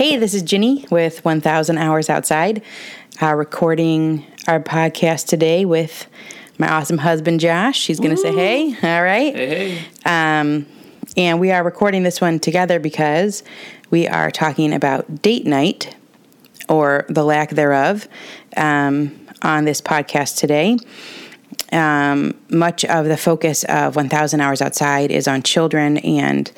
Hey, this is Ginny with 1000 Hours Outside, uh, recording our podcast today with my awesome husband, Josh. He's going to say hey. All right. Hey, hey. Um, and we are recording this one together because we are talking about date night or the lack thereof um, on this podcast today. Um, much of the focus of 1000 Hours Outside is on children and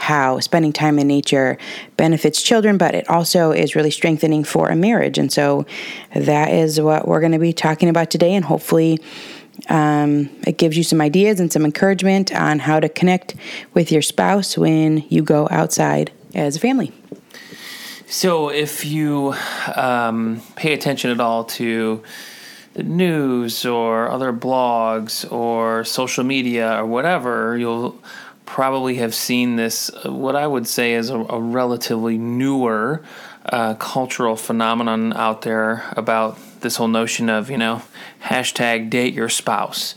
how spending time in nature benefits children, but it also is really strengthening for a marriage. And so that is what we're going to be talking about today. And hopefully, um, it gives you some ideas and some encouragement on how to connect with your spouse when you go outside as a family. So, if you um, pay attention at all to the news or other blogs or social media or whatever, you'll probably have seen this, uh, what I would say is a, a relatively newer uh, cultural phenomenon out there about this whole notion of, you know, hashtag date your spouse.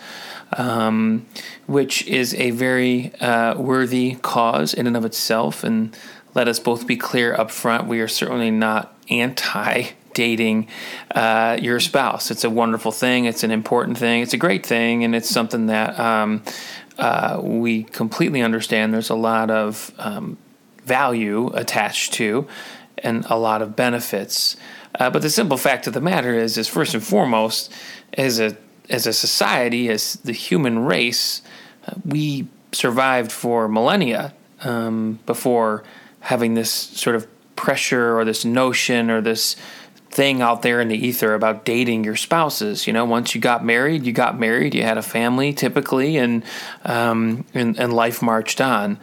Um, which is a very uh, worthy cause in and of itself. And let us both be clear up front we are certainly not anti dating uh, your spouse. It's a wonderful thing, it's an important thing, it's a great thing, and it's something that um, uh, we completely understand there's a lot of um, value attached to and a lot of benefits. Uh, but the simple fact of the matter is, is first and foremost, as a as a society, as the human race, uh, we survived for millennia um, before having this sort of pressure or this notion or this thing out there in the ether about dating your spouses. You know, once you got married, you got married, you had a family typically, and um, and, and, life marched on.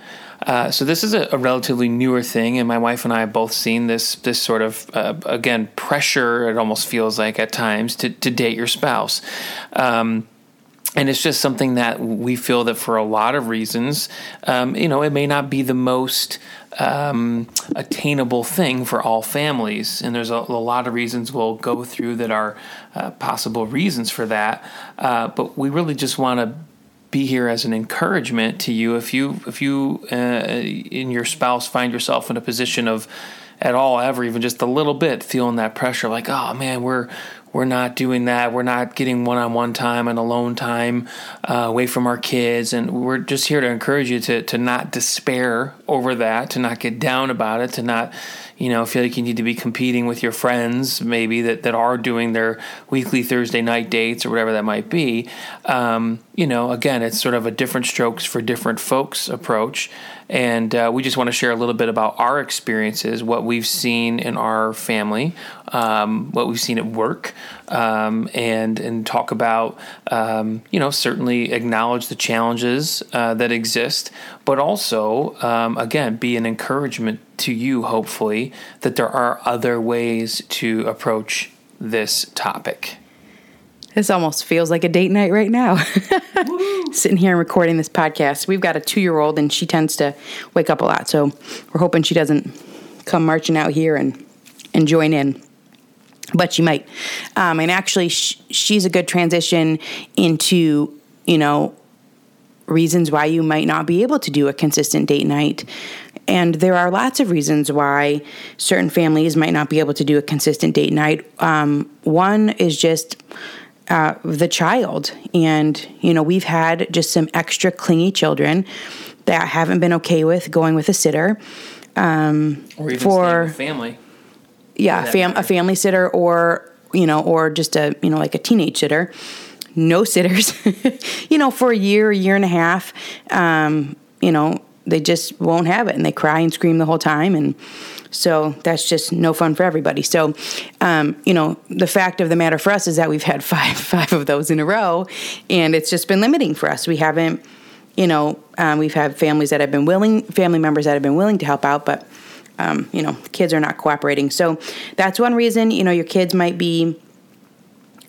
Uh, so this is a, a, relatively newer thing, and my wife and I have both seen this this sort of uh, again pressure. It almost feels like at times to to date your spouse. Um, and it's just something that we feel that for a lot of reasons, um, you know, it may not be the most um, attainable thing for all families. And there's a, a, lot of reasons we'll go through that are uh, possible reasons for that. Uh, but we really just want to be here as an encouragement to you if you if you uh, in your spouse find yourself in a position of at all ever even just a little bit feeling that pressure like oh man we're we're not doing that. We're not getting one on one time and alone time uh, away from our kids. And we're just here to encourage you to, to not despair over that, to not get down about it, to not, you know, feel like you need to be competing with your friends maybe that, that are doing their weekly Thursday night dates or whatever that might be. Um, you know, again, it's sort of a different strokes for different folks approach. And uh, we just want to share a little bit about our experiences, what we've seen in our family, um, what we've seen at work, um, and and talk about um, you know certainly acknowledge the challenges uh, that exist, but also um, again be an encouragement to you, hopefully, that there are other ways to approach this topic. This almost feels like a date night right now. Sitting here and recording this podcast. We've got a two year old and she tends to wake up a lot. So we're hoping she doesn't come marching out here and, and join in. But she might. Um, and actually, sh- she's a good transition into, you know, reasons why you might not be able to do a consistent date night. And there are lots of reasons why certain families might not be able to do a consistent date night. Um, one is just uh, the child. And, you know, we've had just some extra clingy children that haven't been okay with going with a sitter. Um, or even for family. Yeah, fam- a family sitter or, you know, or just a, you know, like a teenage sitter. No sitters, you know, for a year, a year and a half. Um, you know, they just won't have it and they cry and scream the whole time. And, so that's just no fun for everybody. So, um, you know, the fact of the matter for us is that we've had five five of those in a row, and it's just been limiting for us. We haven't, you know, um, we've had families that have been willing, family members that have been willing to help out, but um, you know, kids are not cooperating. So that's one reason. You know, your kids might be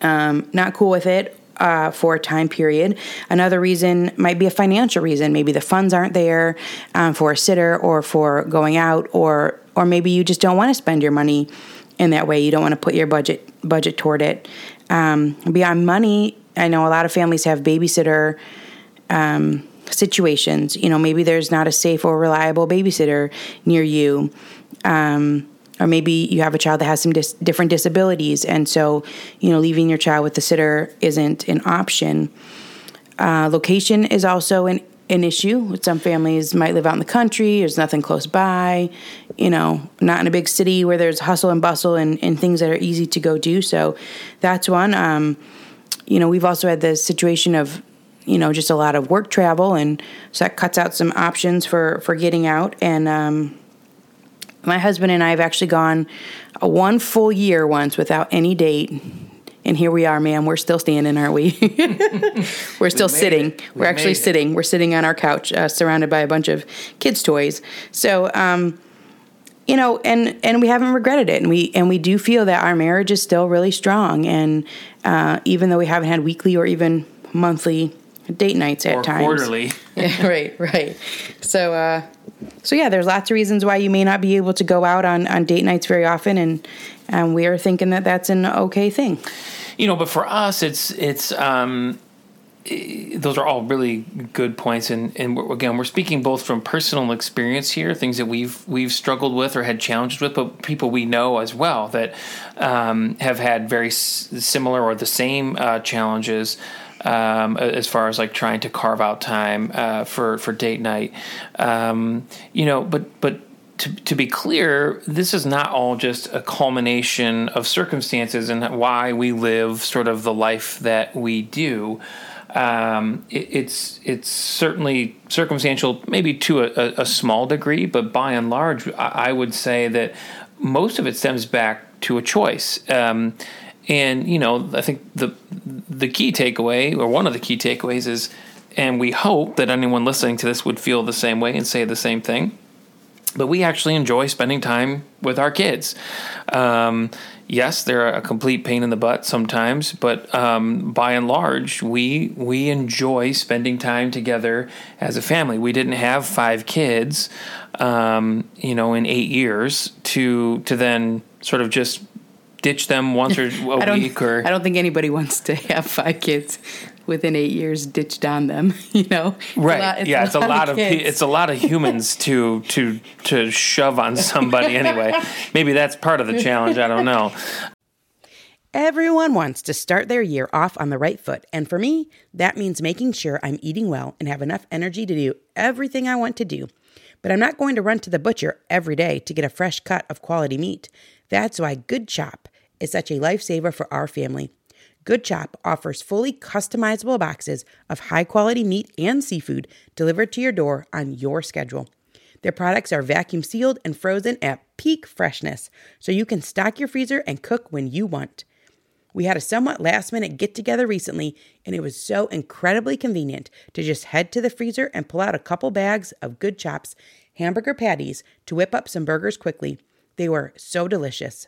um, not cool with it, uh, for a time period. Another reason might be a financial reason. Maybe the funds aren't there um, for a sitter or for going out, or or maybe you just don't want to spend your money in that way. You don't want to put your budget budget toward it. Um, beyond money, I know a lot of families have babysitter um, situations. You know, maybe there's not a safe or reliable babysitter near you. Um, or maybe you have a child that has some dis- different disabilities, and so you know leaving your child with the sitter isn't an option. Uh, location is also an an issue. Some families might live out in the country, there's nothing close by, you know, not in a big city where there's hustle and bustle and, and things that are easy to go do. So that's one. Um, you know, we've also had the situation of, you know, just a lot of work travel, and so that cuts out some options for, for getting out. And um, my husband and I have actually gone a one full year once without any date and here we are, ma'am. We're still standing, aren't we? We're still we sitting. We We're actually sitting. We're sitting on our couch, uh, surrounded by a bunch of kids' toys. So, um, you know, and and we haven't regretted it, and we and we do feel that our marriage is still really strong. And uh, even though we haven't had weekly or even monthly date nights at or times, quarterly, yeah, right, right. So, uh, so yeah, there's lots of reasons why you may not be able to go out on on date nights very often, and and we are thinking that that's an okay thing. You know, but for us, it's it's. Um, those are all really good points, and and we're, again, we're speaking both from personal experience here, things that we've we've struggled with or had challenges with, but people we know as well that um, have had very s- similar or the same uh, challenges. Um, as far as like trying to carve out time uh, for for date night, um, you know, but but to, to be clear, this is not all just a culmination of circumstances and why we live sort of the life that we do. Um, it, it's it's certainly circumstantial, maybe to a, a, small degree, but by and large, I, I, would say that most of it stems back to a choice. Um, and you know, I think the the key takeaway, or one of the key takeaways, is, and we hope that anyone listening to this would feel the same way and say the same thing but we actually enjoy spending time with our kids. Um, yes, they're a complete pain in the butt sometimes, but um, by and large, we we enjoy spending time together as a family. We didn't have five kids, um, you know, in eight years to to then sort of just ditch them once or a week or I don't think anybody wants to have five kids within eight years ditched on them. You know, right? It's lot, it's yeah, a it's a lot of, of it's a lot of humans to to to shove on somebody anyway. Maybe that's part of the challenge. I don't know. Everyone wants to start their year off on the right foot, and for me, that means making sure I'm eating well and have enough energy to do everything I want to do. But I'm not going to run to the butcher every day to get a fresh cut of quality meat. That's why Good Chop is such a lifesaver for our family. Good Chop offers fully customizable boxes of high quality meat and seafood delivered to your door on your schedule. Their products are vacuum sealed and frozen at peak freshness, so you can stock your freezer and cook when you want. We had a somewhat last minute get together recently, and it was so incredibly convenient to just head to the freezer and pull out a couple bags of Good Chops hamburger patties to whip up some burgers quickly. They were so delicious.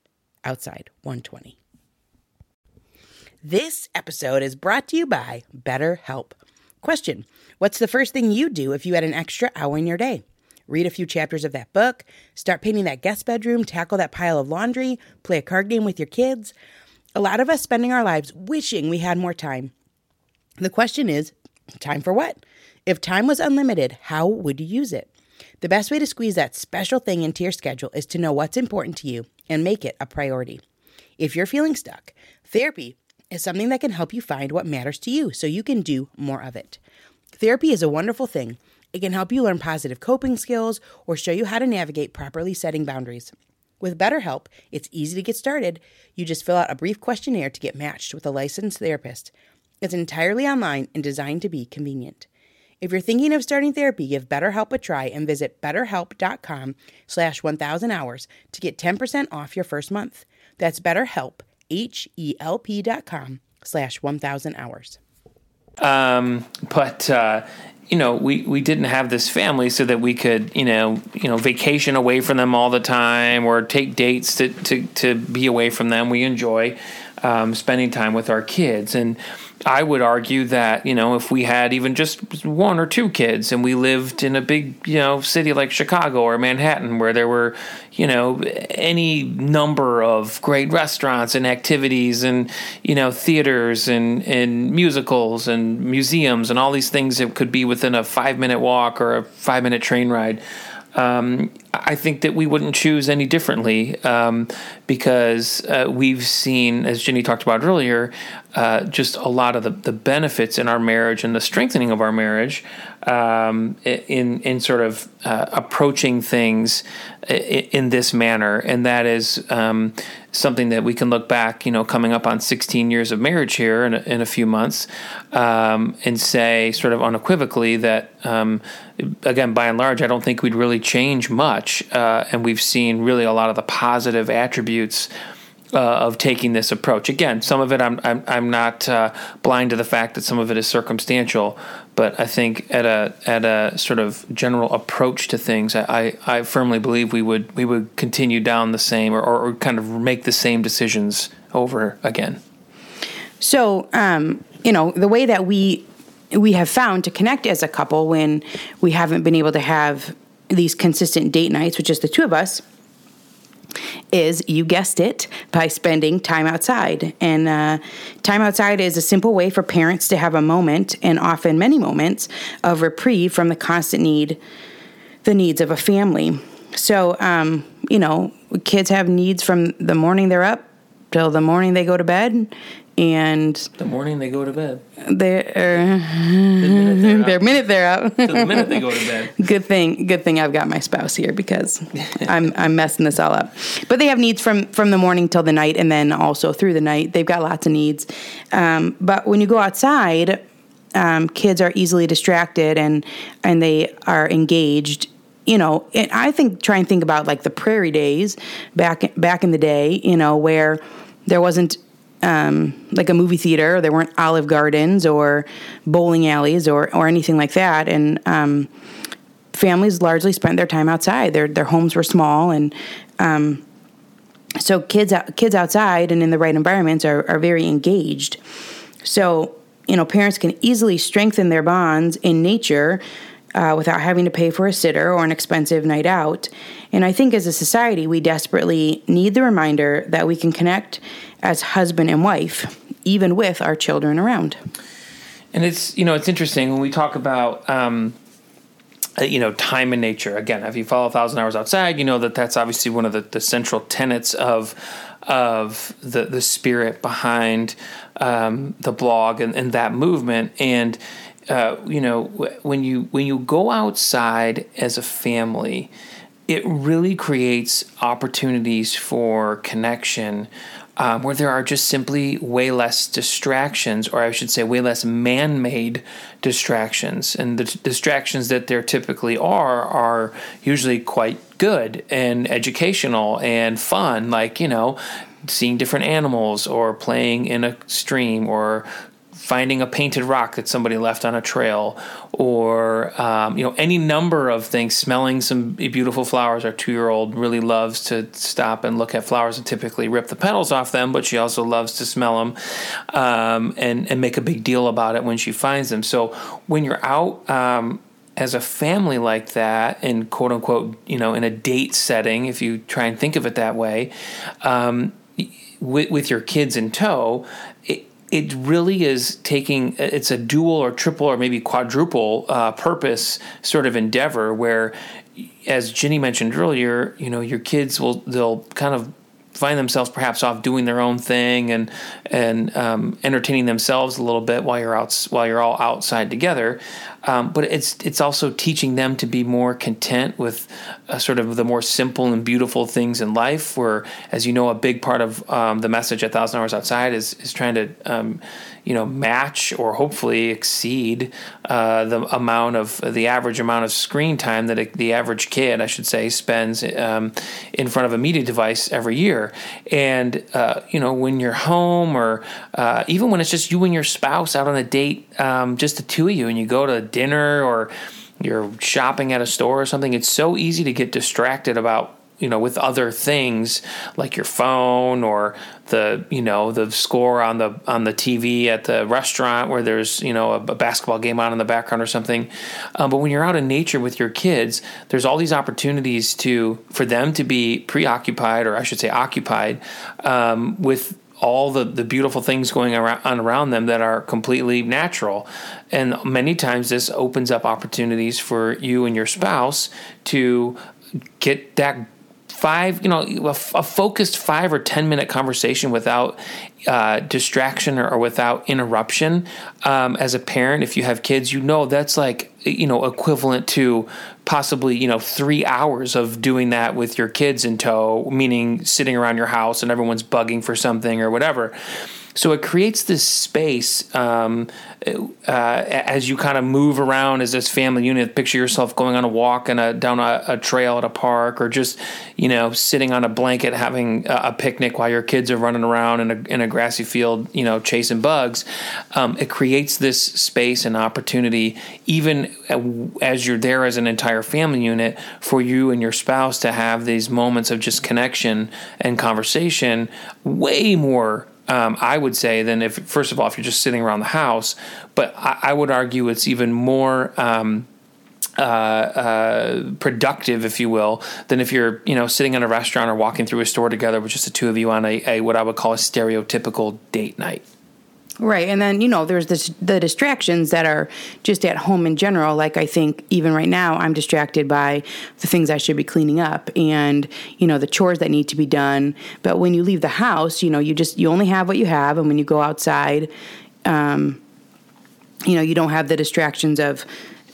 outside 120. This episode is brought to you by BetterHelp. Question What's the first thing you do if you had an extra hour in your day? Read a few chapters of that book, start painting that guest bedroom, tackle that pile of laundry, play a card game with your kids. A lot of us spending our lives wishing we had more time. The question is time for what? If time was unlimited, how would you use it? The best way to squeeze that special thing into your schedule is to know what's important to you and make it a priority. If you're feeling stuck, therapy is something that can help you find what matters to you so you can do more of it. Therapy is a wonderful thing. It can help you learn positive coping skills or show you how to navigate properly setting boundaries. With BetterHelp, it's easy to get started. You just fill out a brief questionnaire to get matched with a licensed therapist. It's entirely online and designed to be convenient. If you're thinking of starting therapy, give BetterHelp a try and visit betterhelp.com slash 1000 hours to get 10% off your first month. That's betterhelp, H-E-L-P dot com slash 1000 hours. Um, but, uh, you know, we, we didn't have this family so that we could, you know, you know, vacation away from them all the time or take dates to, to, to be away from them. We enjoy um, spending time with our kids. And I would argue that, you know, if we had even just one or two kids and we lived in a big, you know, city like Chicago or Manhattan where there were, you know, any number of great restaurants and activities and, you know, theaters and, and musicals and museums and all these things that could be within a five minute walk or a five minute train ride um, I think that we wouldn't choose any differently um, because uh, we've seen, as Ginny talked about earlier, uh, just a lot of the, the benefits in our marriage and the strengthening of our marriage um, in in sort of uh, approaching things in this manner, and that is um, something that we can look back, you know, coming up on 16 years of marriage here in a, in a few months, um, and say sort of unequivocally that, um, again, by and large, I don't think we'd really change much, uh, and we've seen really a lot of the positive attributes uh, of taking this approach. Again, some of it I'm I'm, I'm not uh, blind to the fact that some of it is circumstantial, but I think at a at a sort of general approach to things, I, I, I firmly believe we would we would continue down the same or, or, kind of make the same decisions over again. So, um, you know, the way that we we have found to connect as a couple when we haven't been able to have these consistent date nights, which is the two of us is you guessed it by spending time outside. And uh, time outside is a simple way for parents to have a moment and often many moments of reprieve from the constant need the needs of a family. So um, you know kids have needs from the morning they're up till the morning they go to bed and the morning they go to bed. They're the their minute they're out. the minute they go to bed. Good thing, good thing I've got my spouse here because I'm I'm messing this all up. But they have needs from from the morning till the night, and then also through the night. They've got lots of needs. Um, but when you go outside, um, kids are easily distracted and and they are engaged you know, and I think try and think about like the prairie days back back in the day, you know, where there wasn't um, like a movie theater. There weren't Olive Gardens or bowling alleys or or anything like that. And um, families largely spent their time outside. Their their homes were small, and um, so kids kids outside and in the right environments are are very engaged. So you know, parents can easily strengthen their bonds in nature. Uh, without having to pay for a sitter or an expensive night out. And I think as a society, we desperately need the reminder that we can connect as husband and wife, even with our children around. And it's you know it's interesting when we talk about um, uh, you know time and nature. Again, if you follow a Thousand Hours Outside, you know that that's obviously one of the, the central tenets of of the the spirit behind um, the blog and, and that movement. And uh, you know when you when you go outside as a family, it really creates opportunities for connection um, where there are just simply way less distractions, or I should say, way less man made distractions. And the t- distractions that there typically are are usually quite good and educational and fun, like, you know, seeing different animals or playing in a stream or finding a painted rock that somebody left on a trail, or um, you know any number of things. Smelling some beautiful flowers. Our two-year-old really loves to stop and look at flowers and typically rip the petals off them, but she also loves to smell them um, and and make a big deal about it when she finds them. So when you're out. Um, as a family like that, in quote unquote, you know, in a date setting, if you try and think of it that way, um, with, with your kids in tow, it really is taking it's a dual or triple or maybe quadruple uh, purpose sort of endeavor where as Ginny mentioned earlier, you know, your kids will they'll kind of find themselves perhaps off doing their own thing and and um, entertaining themselves a little bit while you're out while you're all outside together. Um, but it's it's also teaching them to be more content with uh, sort of the more simple and beautiful things in life. Where, as you know, a big part of um, the message at Thousand Hours Outside is is trying to um, you know match or hopefully exceed uh, the amount of the average amount of screen time that a, the average kid, I should say, spends um, in front of a media device every year. And uh, you know, when you're home, or uh, even when it's just you and your spouse out on a date, um, just the two of you, and you go to dinner or you're shopping at a store or something, it's so easy to get distracted about you know with other things like your phone or the you know the score on the on the TV at the restaurant where there's you know a, a basketball game on in the background or something. Um, but when you're out in nature with your kids, there's all these opportunities to for them to be preoccupied or I should say occupied um, with all the, the beautiful things going on around them that are completely natural. And many times this opens up opportunities for you and your spouse to get that five, you know, a, a focused five or 10 minute conversation without uh, distraction or, or, without interruption. Um, as a parent, if you have kids, you know that's like, you know, equivalent to possibly, you know, three hours of doing that with your kids in tow, meaning sitting around your house and everyone's bugging for something or whatever. So it creates this space um, uh, as you kind of move around as this family unit. Picture yourself going on a walk and a, down a, a, trail at a park, or just you know sitting on a blanket having a, a picnic while your kids are running around in a, in a grassy field, you know, chasing bugs. Um, it creates this space and opportunity, even as you're there as an entire family unit, for you and your spouse to have these moments of just connection and conversation, way more um, I would say, than if, first of all, if you're just sitting around the house. But I, I would argue it's even more. Um, uh, uh, productive, if you will, than if you're, you know, sitting in a restaurant or walking through a store together with just the two of you on a, a what I would call a stereotypical date night. Right. And then, you know, there's this, the distractions that are just at home in general. Like, I think even right now, I'm distracted by the things I should be cleaning up and, you know, the chores that need to be done. But when you leave the house, you know, you just, you only have what you have. And when you go outside, um, you know, you don't have the distractions of,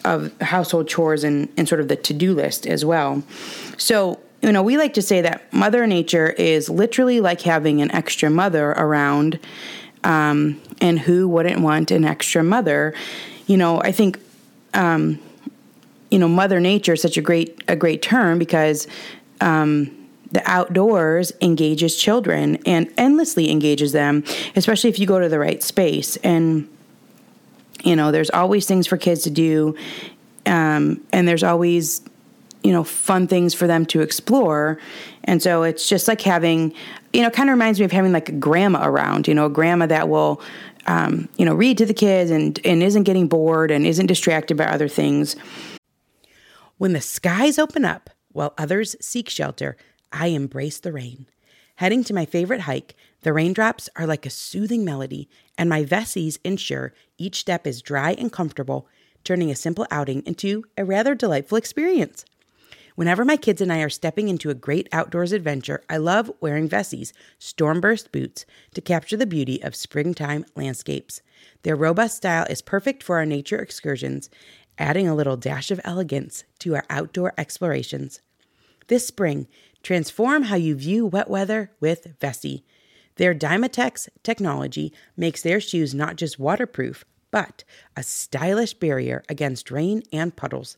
of household chores and, and sort of the to do list as well. So, you know, we like to say that Mother Nature is literally like having an extra mother around um, and who wouldn't want an extra mother? You know, I think, um, you know, Mother Nature is such a great a great term because um, the outdoors engages children and endlessly engages them, especially if you go to the right space. And you know, there's always things for kids to do, um, and there's always you know fun things for them to explore and so it's just like having you know kind of reminds me of having like a grandma around you know a grandma that will um, you know read to the kids and and isn't getting bored and isn't distracted by other things. When the skies open up while others seek shelter i embrace the rain. Heading to my favorite hike the raindrops are like a soothing melody and my Vessies ensure each step is dry and comfortable turning a simple outing into a rather delightful experience Whenever my kids and I are stepping into a great outdoors adventure, I love wearing Vessies, stormburst boots, to capture the beauty of springtime landscapes. Their robust style is perfect for our nature excursions, adding a little dash of elegance to our outdoor explorations. This spring, transform how you view wet weather with Vessi. Their Dymatex technology makes their shoes not just waterproof, but a stylish barrier against rain and puddles.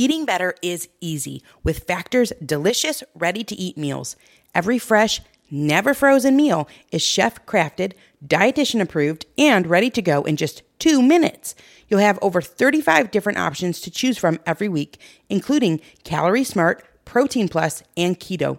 Eating better is easy with Factor's delicious, ready to eat meals. Every fresh, never frozen meal is chef crafted, dietitian approved, and ready to go in just two minutes. You'll have over 35 different options to choose from every week, including Calorie Smart, Protein Plus, and Keto.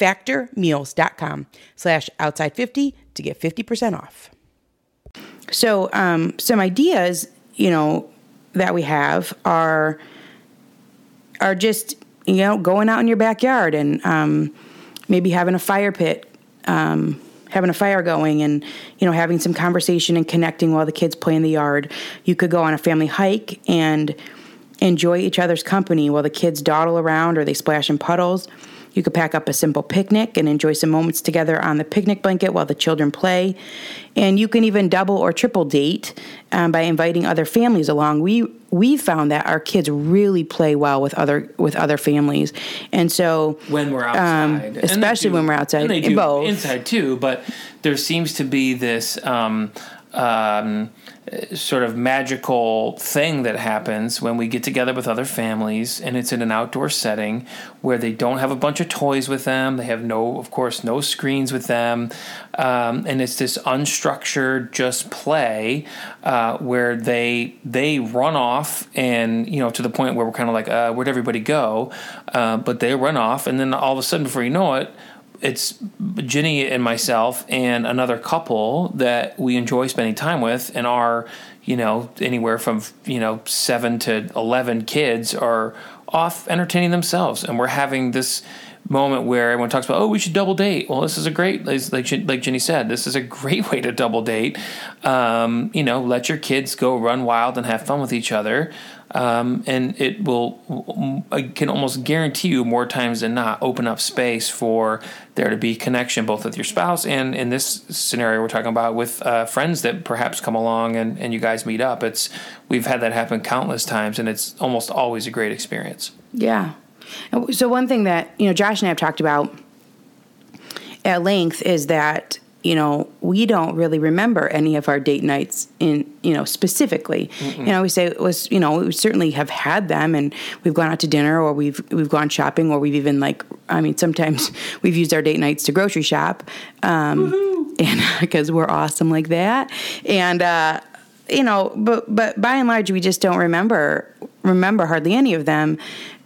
factormeals.com slash outside50 to get 50% off. So um, some ideas, you know, that we have are are just, you know, going out in your backyard and um, maybe having a fire pit, um, having a fire going and, you know, having some conversation and connecting while the kids play in the yard. You could go on a family hike and enjoy each other's company while the kids dawdle around or they splash in puddles. You could pack up a simple picnic and enjoy some moments together on the picnic blanket while the children play. And you can even double or triple date um, by inviting other families along. We we found that our kids really play well with other with other families, and so when we're outside, um, especially do, when we're outside, and they do both inside too. But there seems to be this. Um, um, sort of magical thing that happens when we get together with other families and it's in an outdoor setting where they don't have a bunch of toys with them. They have no of course no screens with them. Um, and it's this unstructured just play uh, where they they run off and you know to the point where we're kind of like uh, where'd everybody go? Uh, but they run off and then all of a sudden before you know it it's Ginny and myself and another couple that we enjoy spending time with, and our, you know, anywhere from you know seven to eleven kids are off entertaining themselves, and we're having this moment where everyone talks about, oh, we should double date. Well, this is a great, like like Ginny said, this is a great way to double date. Um, you know, let your kids go run wild and have fun with each other. Um, and it will, I can almost guarantee you more times than not, open up space for there to be connection both with your spouse and in this scenario we're talking about with uh, friends that perhaps come along and, and you guys meet up. It's we've had that happen countless times, and it's almost always a great experience. Yeah. So one thing that you know Josh and I have talked about at length is that you know we don't really remember any of our date nights in you know specifically. Mm-mm. you know we say it was you know we certainly have had them and we've gone out to dinner or we've we've gone shopping or we've even like i mean sometimes we've used our date nights to grocery shop um, and because we're awesome like that. And uh, you know but but by and large we just don't remember remember hardly any of them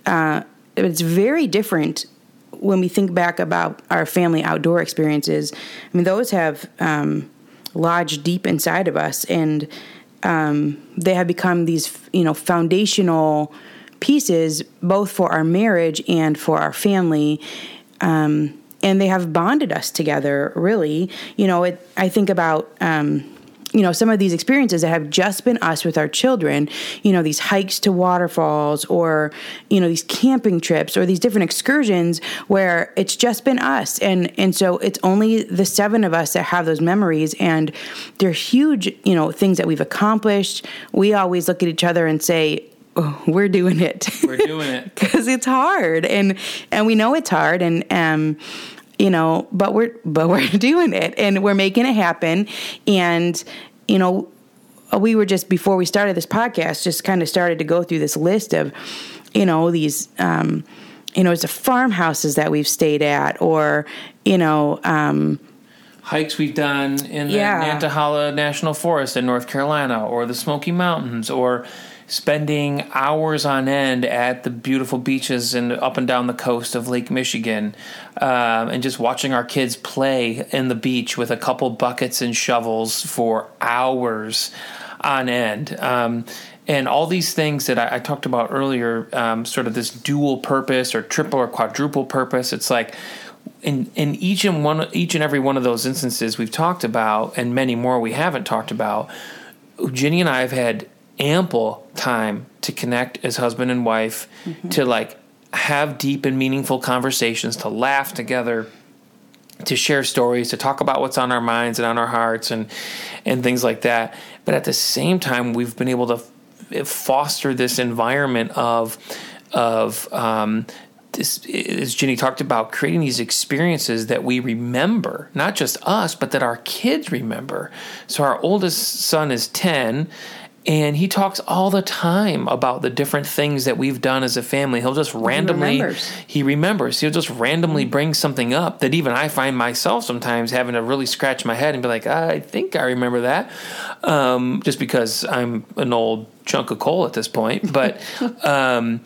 uh, it's very different when we think back about our family outdoor experiences, I mean, those have um, lodged deep inside of us, and um, they have become these, you know, foundational pieces both for our marriage and for our family. Um, and they have bonded us together, really. You know, it, I think about um, you know some of these experiences that have just been us with our children you know these hikes to waterfalls or you know these camping trips or these different excursions where it's just been us. And and so it's only the seven of us that have those memories and they're huge you know things that we've accomplished. We always look at each other and say oh, we're doing it. We're doing it. Because it's hard and and we know it's hard and um you know but we're but we're doing it and we're making it happen and you know we were just before we started this podcast just kind of started to go through this list of you know these um, you know it's the farmhouses that we've stayed at or you know um, hikes we've done in the yeah. Nantahala National Forest in North Carolina or the Smoky Mountains or spending hours on end at the beautiful beaches and up and down the coast of Lake Michigan, um, and just watching our kids play in the beach with a couple buckets and shovels for hours on end. Um, and all these things that I, I talked about earlier, um, sort of this dual purpose or triple or quadruple purpose. It's like in in each and one each and every one of those instances we've talked about, and many more we haven't talked about. Ginny and I have had ample time to connect as husband and wife, mm-hmm. to like have deep and meaningful conversations, to laugh together, to share stories, to talk about what's on our minds and on our hearts and and things like that. But at the same time, we've been able to f- foster this environment of of um, this, as Ginny talked about, creating these experiences that we remember, not just us, but that our kids remember. So our oldest son is 10 and he talks all the time about the different things that we've done as a family. He'll just randomly he remembers. he remembers. He'll just randomly bring something up that even I find myself sometimes having to really scratch my head and be like, I think I remember that, um, just because I'm an old chunk of coal at this point. But um,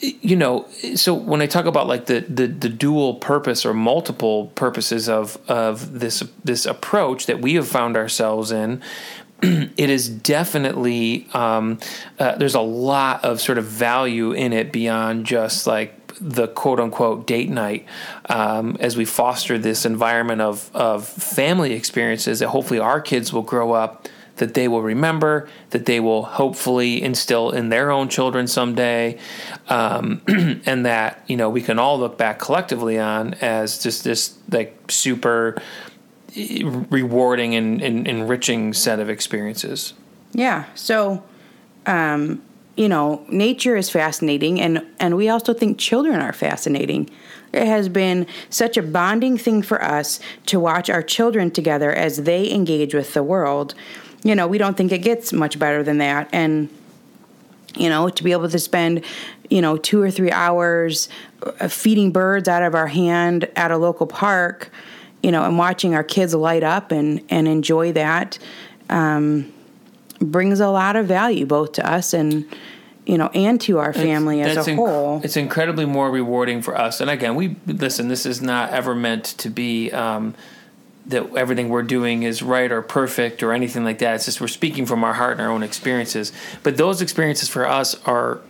you know, so when I talk about like the, the the dual purpose or multiple purposes of of this this approach that we have found ourselves in it is definitely um, uh, there's a lot of sort of value in it beyond just like the quote unquote date night. Um, as we foster this environment of of family experiences that hopefully our kids will grow up that they will remember that they will hopefully instill in their own children someday um, and that you know we can all look back collectively on as just this like super rewarding and, and, enriching set of experiences. Yeah. So, um, you know, nature is fascinating, and and we also think children are fascinating. It has been such a bonding thing for us to watch our children together as they engage with the world. You know, we don't think it gets much better than that, and you know, to be able to spend, you know, two or three hours uh, feeding birds out of our hand at a local park you know, and watching our kids light up and and enjoy that um, brings a lot of value both to us and you know and to our family it's, as a inc- whole. It's incredibly more rewarding for us. And again, we listen. This is not ever meant to be. Um, that everything we're doing is right or perfect or anything like that. It's just we're speaking from our heart and our own experiences. But those experiences for us are,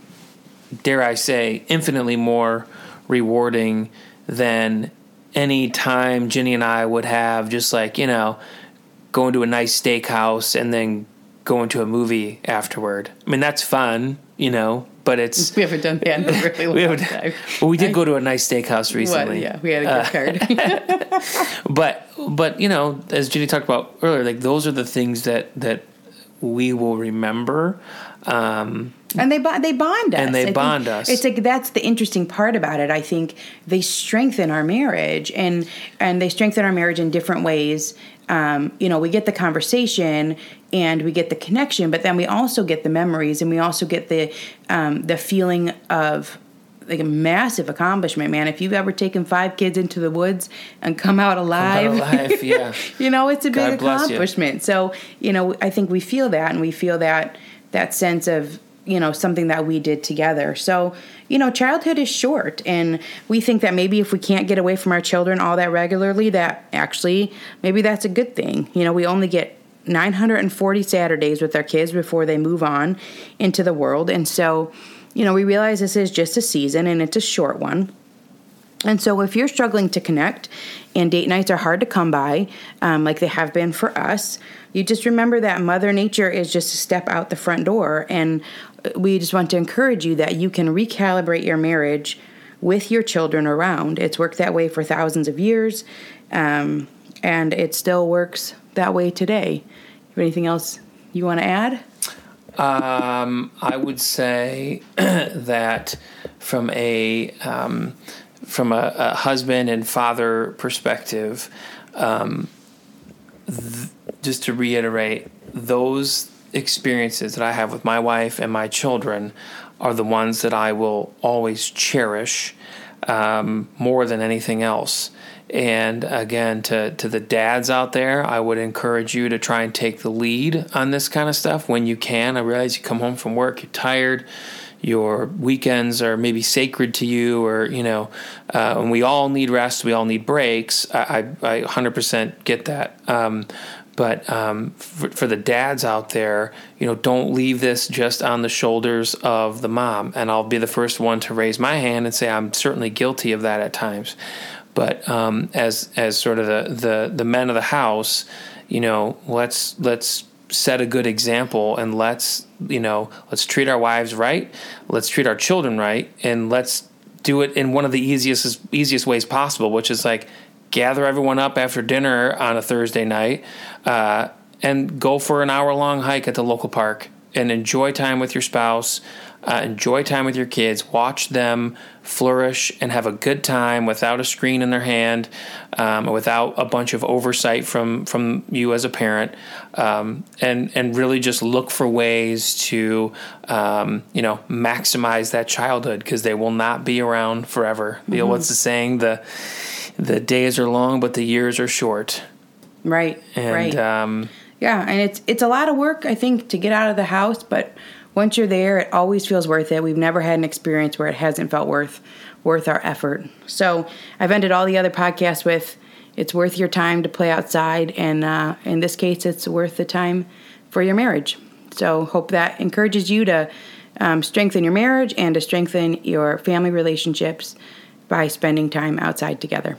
dare I say, infinitely more rewarding than any time Ginny and I would have just like, you know, going to a nice steakhouse and then going to a movie afterward. I mean, that's fun, you know, but it's. We haven't done that in a really long we time. Well, we did go to a nice steakhouse recently. yeah, we had a gift uh, card. but, but, you know, as Ginny talked about earlier, like those are the things that, that we will remember. Um, and they they bond us and they I bond us it's like that's the interesting part about it i think they strengthen our marriage and and they strengthen our marriage in different ways um, you know we get the conversation and we get the connection but then we also get the memories and we also get the um, the feeling of like a massive accomplishment, man. If you've ever taken five kids into the woods and come out alive, come out alive yeah. you know, it's a God big accomplishment. You. So, you know, I think we feel that and we feel that that sense of you know something that we did together. So you know childhood is short and we think that maybe if we can't get away from our children all that regularly that actually maybe that's a good thing. You know we only get 940 saturdays with our kids before they move on into the world and so you know we realize this is just a season and it's a short one and so, if you're struggling to connect and date nights are hard to come by, um, like they have been for us, you just remember that Mother Nature is just a step out the front door. And we just want to encourage you that you can recalibrate your marriage with your children around. It's worked that way for thousands of years, um, and it still works that way today. Anything else you want to add? Um, I would say that from a um, from a, a husband and father perspective, um, th- just to reiterate, those experiences that I have with my wife and my children are the ones that I will always cherish um, more than anything else. And again, to, to the dads out there, I would encourage you to try and take the lead on this kind of stuff when you can. I realize you come home from work, you're tired, your weekends are maybe sacred to you, or you know, uh, and we all need rest, we all need breaks. I, I, I 100% get that. Um, but um, for, for, the dads out there, you know, don't leave this just on the shoulders of the mom. And I'll be the first one to raise my hand and say I'm certainly guilty of that at times. But um, as as sort of the, the the men of the house, you know, let's let's set a good example and let's you know let's treat our wives right let's treat our children right and let's do it in one of the easiest easiest ways possible which is like gather everyone up after dinner on a thursday night uh, and go for an hour long hike at the local park and enjoy time with your spouse, uh, enjoy time with your kids, watch them flourish and have a good time without a screen in their hand, um, without a bunch of oversight from from you as a parent, um, and and really just look for ways to um, you know maximize that childhood because they will not be around forever. Mm-hmm. You know, what's the saying? The the days are long, but the years are short. Right. And right. Um, yeah, and it's it's a lot of work I think to get out of the house, but once you're there, it always feels worth it. We've never had an experience where it hasn't felt worth worth our effort. So I've ended all the other podcasts with it's worth your time to play outside, and uh, in this case, it's worth the time for your marriage. So hope that encourages you to um, strengthen your marriage and to strengthen your family relationships by spending time outside together.